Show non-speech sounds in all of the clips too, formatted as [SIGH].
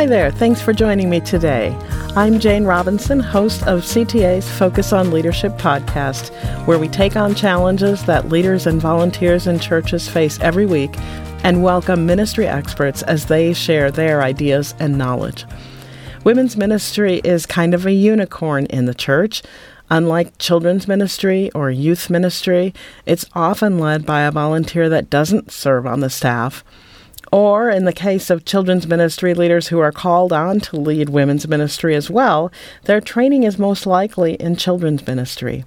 Hi there, thanks for joining me today. I'm Jane Robinson, host of CTA's Focus on Leadership podcast, where we take on challenges that leaders and volunteers in churches face every week and welcome ministry experts as they share their ideas and knowledge. Women's ministry is kind of a unicorn in the church. Unlike children's ministry or youth ministry, it's often led by a volunteer that doesn't serve on the staff. Or, in the case of children's ministry leaders who are called on to lead women's ministry as well, their training is most likely in children's ministry.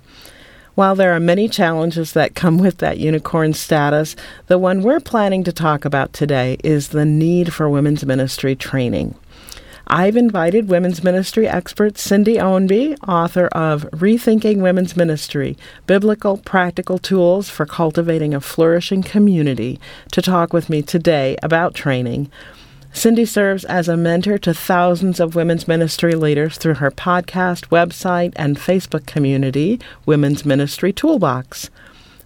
While there are many challenges that come with that unicorn status, the one we're planning to talk about today is the need for women's ministry training. I've invited women's ministry expert Cyndee Ownbey, author of Rethinking Women's Ministry Biblical Practical Tools for Cultivating a Flourishing Community, to talk with me today about training. Cyndee serves as a mentor to thousands of women's ministry leaders through her podcast, website, and Facebook community, Women's Ministry Toolbox.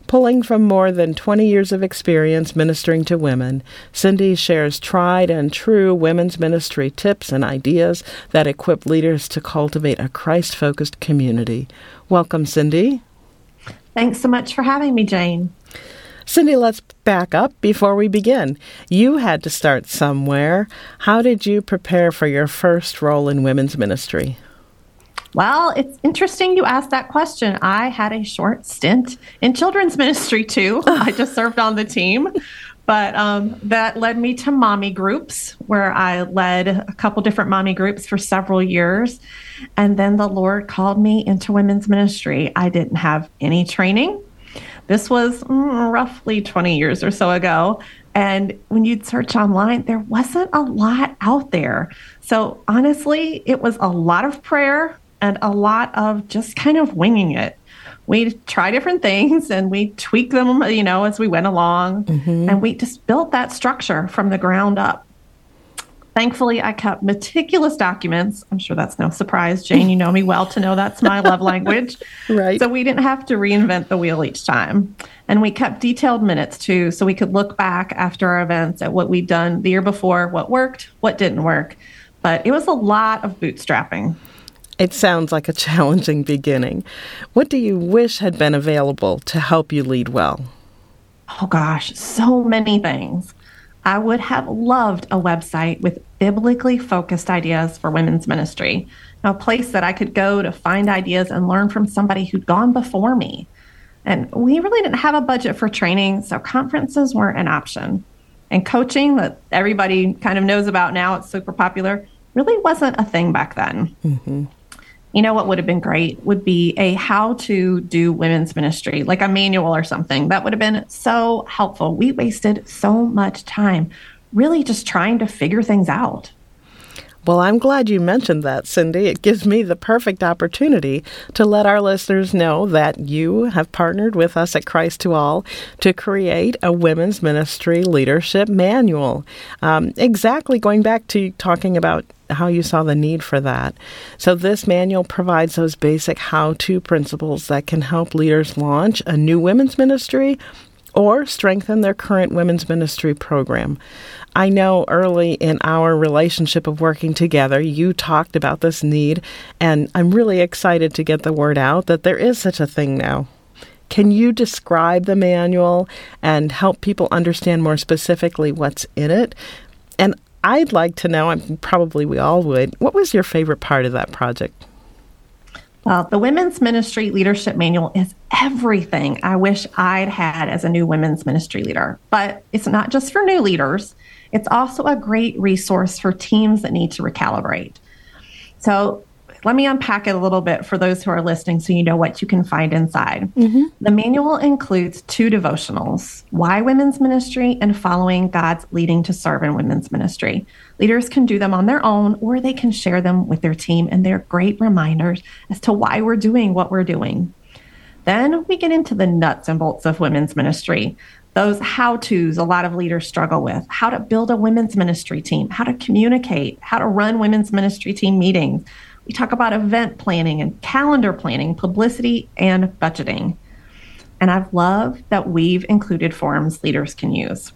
Pulling from more than 20 years of experience ministering to women, Cyndee shares tried and true women's ministry tips and ideas that equip leaders to cultivate a Christ focused community. Welcome, Cyndee. Thanks so much for having me, Jane. Cyndee, let's back up before we begin. You had to start somewhere. How did you prepare for your first role in women's ministry? Well, it's interesting you asked that question. I had a short stint in children's [LAUGHS] ministry too. I just served on the team. But um, that led me to mommy groups, where I led a couple different mommy groups for several years. And then the Lord called me into women's ministry. I didn't have any training. This was mm, roughly 20 years or so ago. And when you'd search online, there wasn't a lot out there. So honestly, it was a lot of prayer, and a lot of just kind of winging it. We try different things and we tweak them, you know, as we went along. Mm-hmm. And we just built that structure from the ground up. Thankfully, I kept meticulous documents. I'm sure that's no surprise, Jane. You know me well to know that's my love language. [LAUGHS] Right. So we didn't have to reinvent the wheel each time. And we kept detailed minutes too, so we could look back after our events at what we'd done the year before, what worked, what didn't work. But it was a lot of bootstrapping. It sounds like a challenging beginning. What do you wish had been available to help you lead well? Oh gosh, so many things. I would have loved a website with biblically focused ideas for women's ministry, a place that I could go to find ideas and learn from somebody who'd gone before me. And we really didn't have a budget for training, so conferences weren't an option. And coaching that everybody kind of knows about now, it's super popular, really wasn't a thing back then. Mm-hmm you know what would have been great would be a how to do women's ministry, like a manual or something. That would have been so helpful. We wasted so much time really just trying to figure things out. Well, I'm glad you mentioned that, Cyndee. It gives me the perfect opportunity to let our listeners know that you have partnered with us at Christ to All to create a women's ministry leadership manual. Um, exactly going back to talking about how you saw the need for that. So, this manual provides those basic how to principles that can help leaders launch a new women's ministry or strengthen their current women's ministry program. I know early in our relationship of working together, you talked about this need, and I'm really excited to get the word out that there is such a thing now. Can you describe the manual and help people understand more specifically what's in it? And I'd like to know, and probably we all would, what was your favorite part of that project? Well, the Women's Ministry Leadership Manual is everything I wish I'd had as a new women's ministry leader. But it's not just for new leaders, it's also a great resource for teams that need to recalibrate. So let me unpack it a little bit for those who are listening so you know what you can find inside. Mm-hmm. The manual includes two devotionals Why Women's Ministry and Following God's Leading to Serve in Women's Ministry. Leaders can do them on their own or they can share them with their team, and they're great reminders as to why we're doing what we're doing. Then we get into the nuts and bolts of women's ministry those how to's a lot of leaders struggle with how to build a women's ministry team, how to communicate, how to run women's ministry team meetings. We talk about event planning and calendar planning, publicity, and budgeting. And I've loved that we've included forms leaders can use.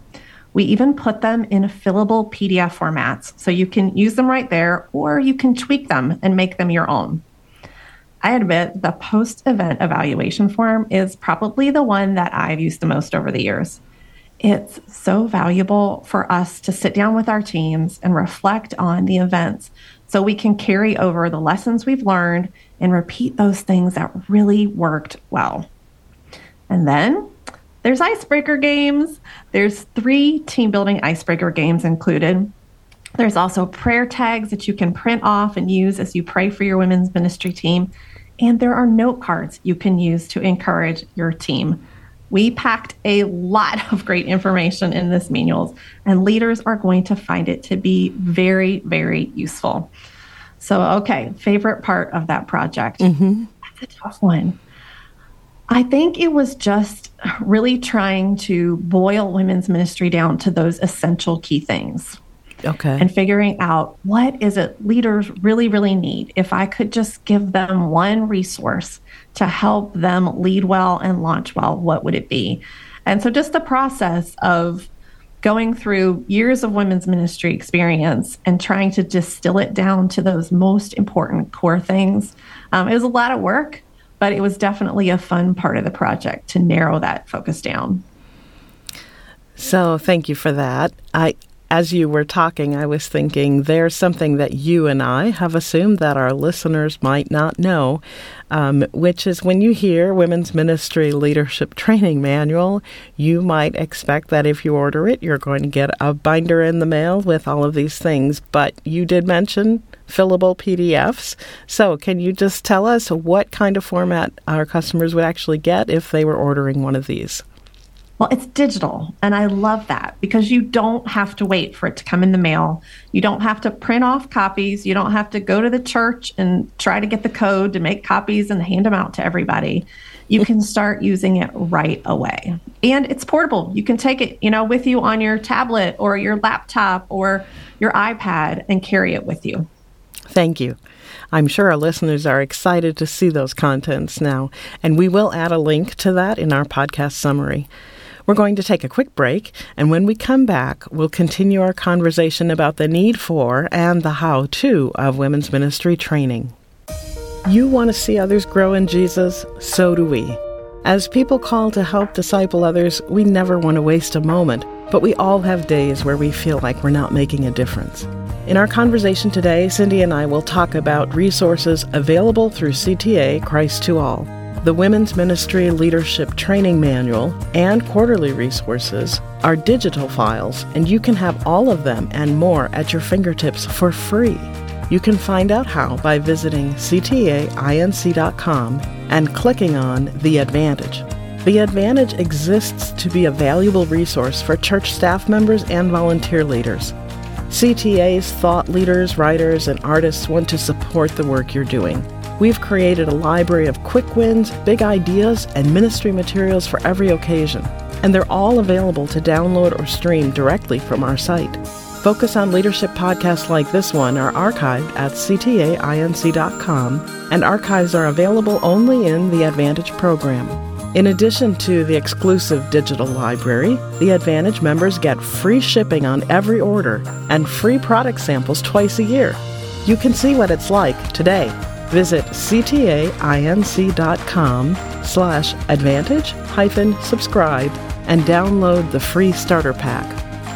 We even put them in fillable PDF formats so you can use them right there or you can tweak them and make them your own. I admit the post event evaluation form is probably the one that I've used the most over the years. It's so valuable for us to sit down with our teams and reflect on the events so we can carry over the lessons we've learned and repeat those things that really worked well. And then there's icebreaker games. There's three team building icebreaker games included. There's also prayer tags that you can print off and use as you pray for your women's ministry team. And there are note cards you can use to encourage your team. We packed a lot of great information in this manual, and leaders are going to find it to be very, very useful. So, okay, favorite part of that project. Mm-hmm. That's a tough one. I think it was just really trying to boil women's ministry down to those essential key things. Okay. And figuring out what is it leaders really, really need. If I could just give them one resource to help them lead well and launch well, what would it be? And so just the process of going through years of women's ministry experience and trying to distill it down to those most important core things. Um, it was a lot of work, but it was definitely a fun part of the project to narrow that focus down. So, thank you for that. I as you were talking, I was thinking there's something that you and I have assumed that our listeners might not know, um, which is when you hear Women's Ministry Leadership Training Manual, you might expect that if you order it, you're going to get a binder in the mail with all of these things. But you did mention fillable PDFs. So, can you just tell us what kind of format our customers would actually get if they were ordering one of these? Well, it's digital, and I love that because you don't have to wait for it to come in the mail. You don't have to print off copies. You don't have to go to the church and try to get the code to make copies and hand them out to everybody. You can start using it right away. And it's portable. You can take it, you know, with you on your tablet or your laptop or your iPad and carry it with you. Thank you. I'm sure our listeners are excited to see those contents now, and we will add a link to that in our podcast summary. We're going to take a quick break, and when we come back, we'll continue our conversation about the need for and the how to of women's ministry training. You want to see others grow in Jesus? So do we. As people call to help disciple others, we never want to waste a moment, but we all have days where we feel like we're not making a difference. In our conversation today, Cyndee and I will talk about resources available through CTA Christ to All the Women's Ministry Leadership Training Manual, and quarterly resources are digital files, and you can have all of them and more at your fingertips for free. You can find out how by visiting ctainc.com and clicking on The Advantage. The Advantage exists to be a valuable resource for church staff members and volunteer leaders. CTA's thought leaders, writers, and artists want to support the work you're doing. We've created a library of quick wins, big ideas, and ministry materials for every occasion, and they're all available to download or stream directly from our site. Focus on Leadership podcasts like this one are archived at ctainc.com, and archives are available only in the Advantage program. In addition to the exclusive digital library, the Advantage members get free shipping on every order and free product samples twice a year. You can see what it's like today Visit ctainc.com slash advantage hyphen subscribe and download the free starter pack.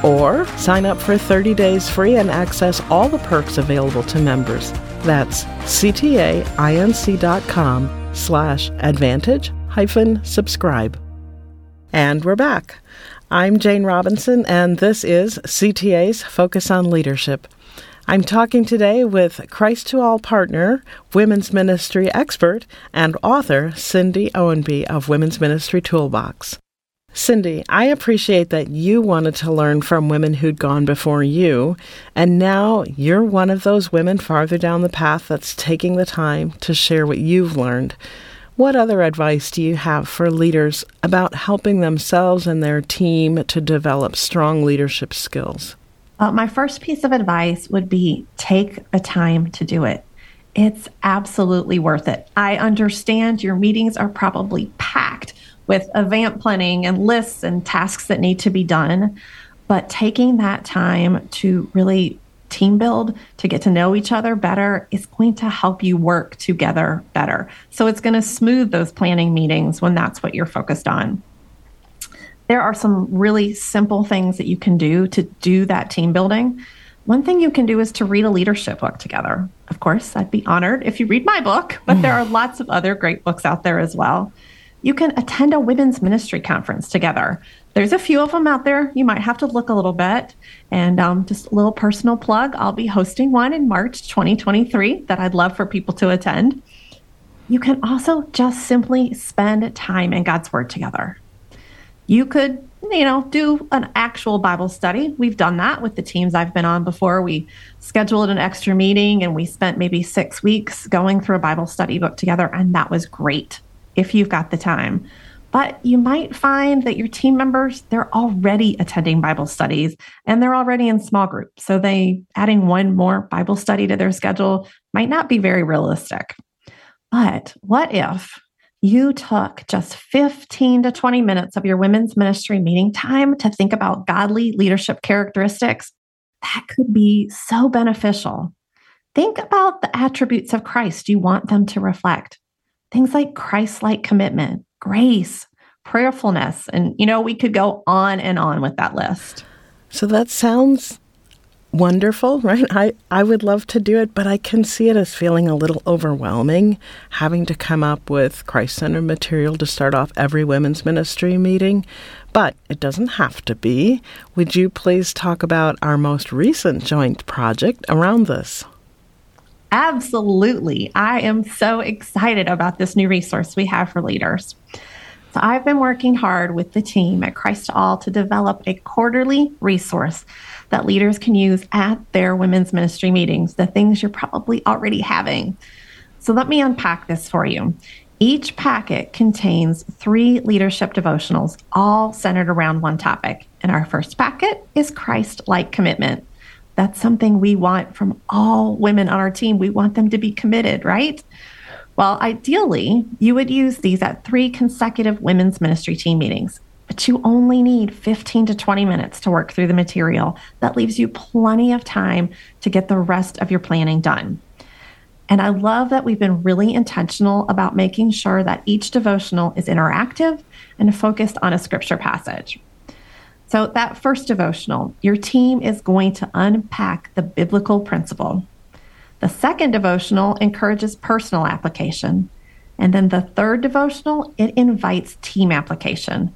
Or sign up for 30 days free and access all the perks available to members. That's ctainc.com slash advantage hyphen subscribe. And we're back. I'm Jane Robinson, and this is CTA's Focus on Leadership. I'm talking today with Christ to All partner, women's ministry expert, and author Cyndee Ownbey of Women's Ministry Toolbox. Cyndee, I appreciate that you wanted to learn from women who'd gone before you, and now you're one of those women farther down the path that's taking the time to share what you've learned. What other advice do you have for leaders about helping themselves and their team to develop strong leadership skills? Uh, my first piece of advice would be take the time to do it. It's absolutely worth it. I understand your meetings are probably packed with event planning and lists and tasks that need to be done. but taking that time to really team build, to get to know each other better, is going to help you work together better. So it's going to smooth those planning meetings when that's what you're focused on. There are some really simple things that you can do to do that team building. One thing you can do is to read a leadership book together. Of course, I'd be honored if you read my book, but there are lots of other great books out there as well. You can attend a women's ministry conference together there's a few of them out there. You might have to look a little bit. And um, just a little personal plug I'll be hosting one in March 2023 that I'd love for people to attend. You can also just simply spend time in God's Word together. You could, you know, do an actual Bible study. We've done that with the teams I've been on before. We scheduled an extra meeting and we spent maybe six weeks going through a Bible study book together, and that was great if you've got the time. But you might find that your team members, they're already attending Bible studies and they're already in small groups. So they adding one more Bible study to their schedule might not be very realistic. But what if you took just 15 to 20 minutes of your women's ministry meeting time to think about godly leadership characteristics? That could be so beneficial. Think about the attributes of Christ you want them to reflect. Things like Christ like commitment, grace, prayerfulness. And, you know, we could go on and on with that list. So that sounds wonderful, [LAUGHS] right? I, I would love to do it, but I can see it as feeling a little overwhelming having to come up with Christ centered material to start off every women's ministry meeting. But it doesn't have to be. Would you please talk about our most recent joint project around this? Absolutely. I am so excited about this new resource we have for leaders. So, I've been working hard with the team at Christ All to develop a quarterly resource that leaders can use at their women's ministry meetings, the things you're probably already having. So, let me unpack this for you. Each packet contains three leadership devotionals, all centered around one topic. And our first packet is Christ like commitment. That's something we want from all women on our team. We want them to be committed, right? Well, ideally, you would use these at three consecutive women's ministry team meetings, but you only need 15 to 20 minutes to work through the material. That leaves you plenty of time to get the rest of your planning done. And I love that we've been really intentional about making sure that each devotional is interactive and focused on a scripture passage. So, that first devotional, your team is going to unpack the biblical principle. The second devotional encourages personal application. And then the third devotional, it invites team application.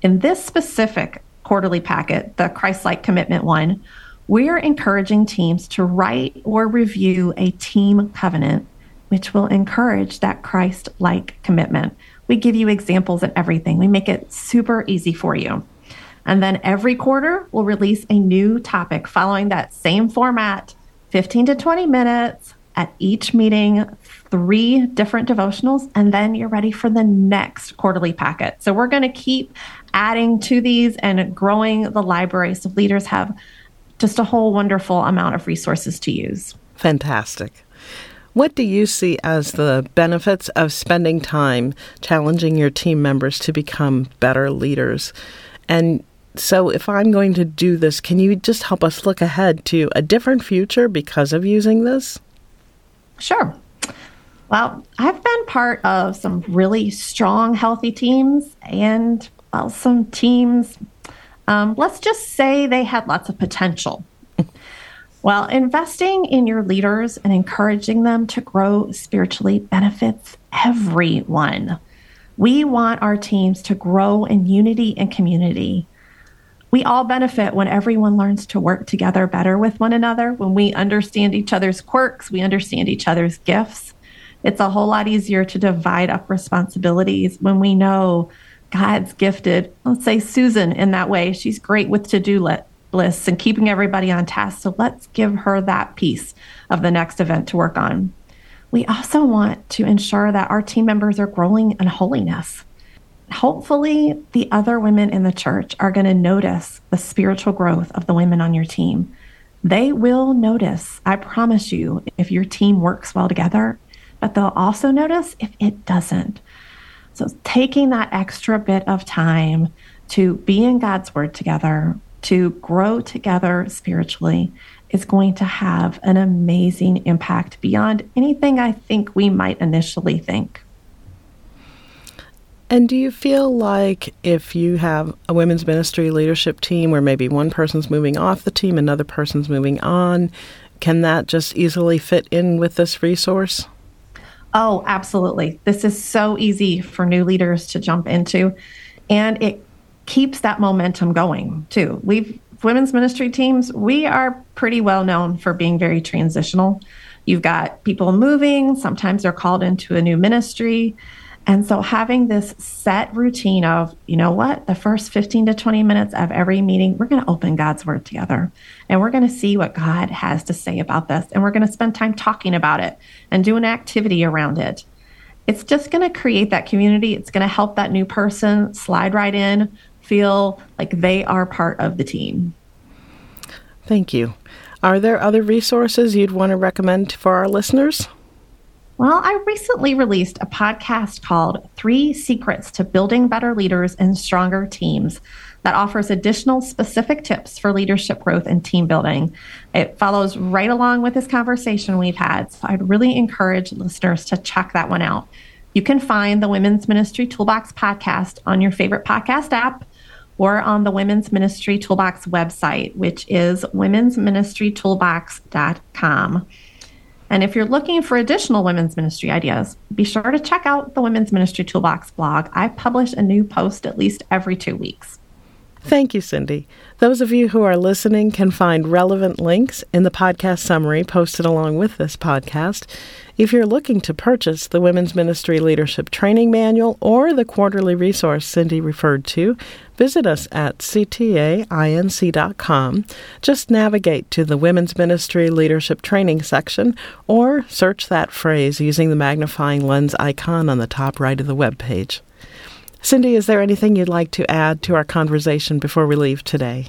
In this specific quarterly packet, the Christ like commitment one, we're encouraging teams to write or review a team covenant, which will encourage that Christ like commitment. We give you examples and everything, we make it super easy for you. And then every quarter, we'll release a new topic following that same format 15 to 20 minutes at each meeting, three different devotionals, and then you're ready for the next quarterly packet. So we're going to keep adding to these and growing the library so leaders have just a whole wonderful amount of resources to use. Fantastic. What do you see as the benefits of spending time challenging your team members to become better leaders? And so, if I'm going to do this, can you just help us look ahead to a different future because of using this? Sure. Well, I've been part of some really strong, healthy teams and, well, some teams, um, let's just say they had lots of potential. [LAUGHS] well, investing in your leaders and encouraging them to grow spiritually benefits everyone. We want our teams to grow in unity and community we all benefit when everyone learns to work together better with one another, when we understand each other's quirks, we understand each other's gifts. It's a whole lot easier to divide up responsibilities when we know God's gifted, let's say Susan in that way. She's great with to do lists and keeping everybody on task. So let's give her that piece of the next event to work on. We also want to ensure that our team members are growing in holiness hopefully the other women in the church are going to notice the spiritual growth of the women on your team. They will notice, I promise you, if your team works well together, but they'll also notice if it doesn't. So, taking that extra bit of time to be in God's word together, to grow together spiritually is going to have an amazing impact beyond anything I think we might initially think. And do you feel like if you have a women's ministry leadership team where maybe one person's moving off the team, another person's moving on, can that just easily fit in with this resource? Oh, absolutely. This is so easy for new leaders to jump into, and it keeps that momentum going too. We've women's ministry teams, we are pretty well known for being very transitional. You've got people moving, sometimes they're called into a new ministry. And so having this set routine of, you know what, the first 15 to 20 minutes of every meeting, we're going to open God's word together and we're going to see what God has to say about this. And we're going to spend time talking about it and do an activity around it. It's just going to create that community. It's going to help that new person slide right in, feel like they are part of the team. Thank you. Are there other resources you'd want to recommend for our listeners? Well, I recently released a podcast called Three Secrets to Building Better Leaders and Stronger Teams that offers additional specific tips for leadership growth and team building. It follows right along with this conversation we've had. So I'd really encourage listeners to check that one out. You can find the Women's Ministry Toolbox podcast on your favorite podcast app or on the Women's Ministry Toolbox website, which is womensministrytoolbox.com. And if you're looking for additional women's ministry ideas, be sure to check out the Women's Ministry Toolbox blog. I publish a new post at least every two weeks. Thank you, Cyndee. Those of you who are listening can find relevant links in the podcast summary posted along with this podcast. If you're looking to purchase the Women's Ministry Leadership Training Manual or the quarterly resource Cyndee referred to, visit us at ctainc.com. Just navigate to the Women's Ministry Leadership Training section or search that phrase using the magnifying lens icon on the top right of the web page. Cyndee, is there anything you'd like to add to our conversation before we leave today?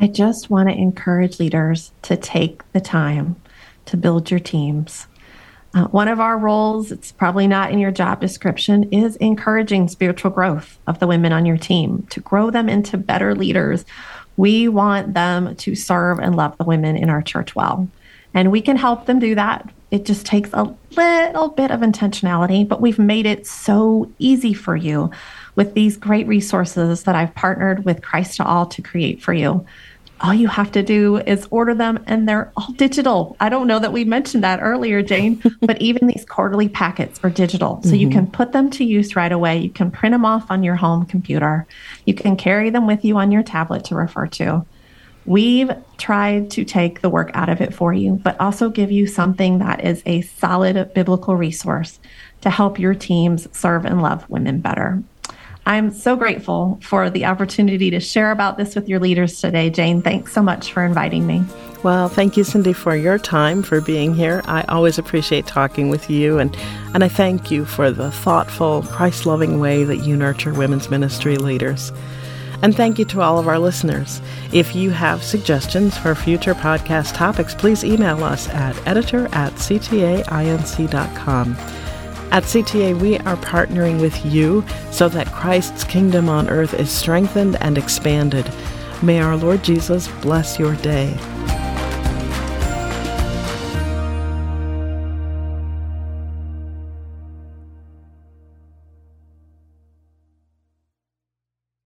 I just want to encourage leaders to take the time to build your teams. Uh, one of our roles, it's probably not in your job description, is encouraging spiritual growth of the women on your team to grow them into better leaders. We want them to serve and love the women in our church well. And we can help them do that. It just takes a little bit of intentionality, but we've made it so easy for you with these great resources that I've partnered with Christ to All to create for you all you have to do is order them and they're all digital. I don't know that we mentioned that earlier, Jane, [LAUGHS] but even these quarterly packets are digital. So mm-hmm. you can put them to use right away. You can print them off on your home computer. You can carry them with you on your tablet to refer to. We've tried to take the work out of it for you, but also give you something that is a solid biblical resource to help your teams serve and love women better. I'm so grateful for the opportunity to share about this with your leaders today. Jane, thanks so much for inviting me. Well, thank you, Cyndee, for your time, for being here. I always appreciate talking with you, and, and I thank you for the thoughtful, Christ loving way that you nurture women's ministry leaders. And thank you to all of our listeners. If you have suggestions for future podcast topics, please email us at editor at ctainc.com. At CTA, we are partnering with you so that Christ's kingdom on earth is strengthened and expanded. May our Lord Jesus bless your day.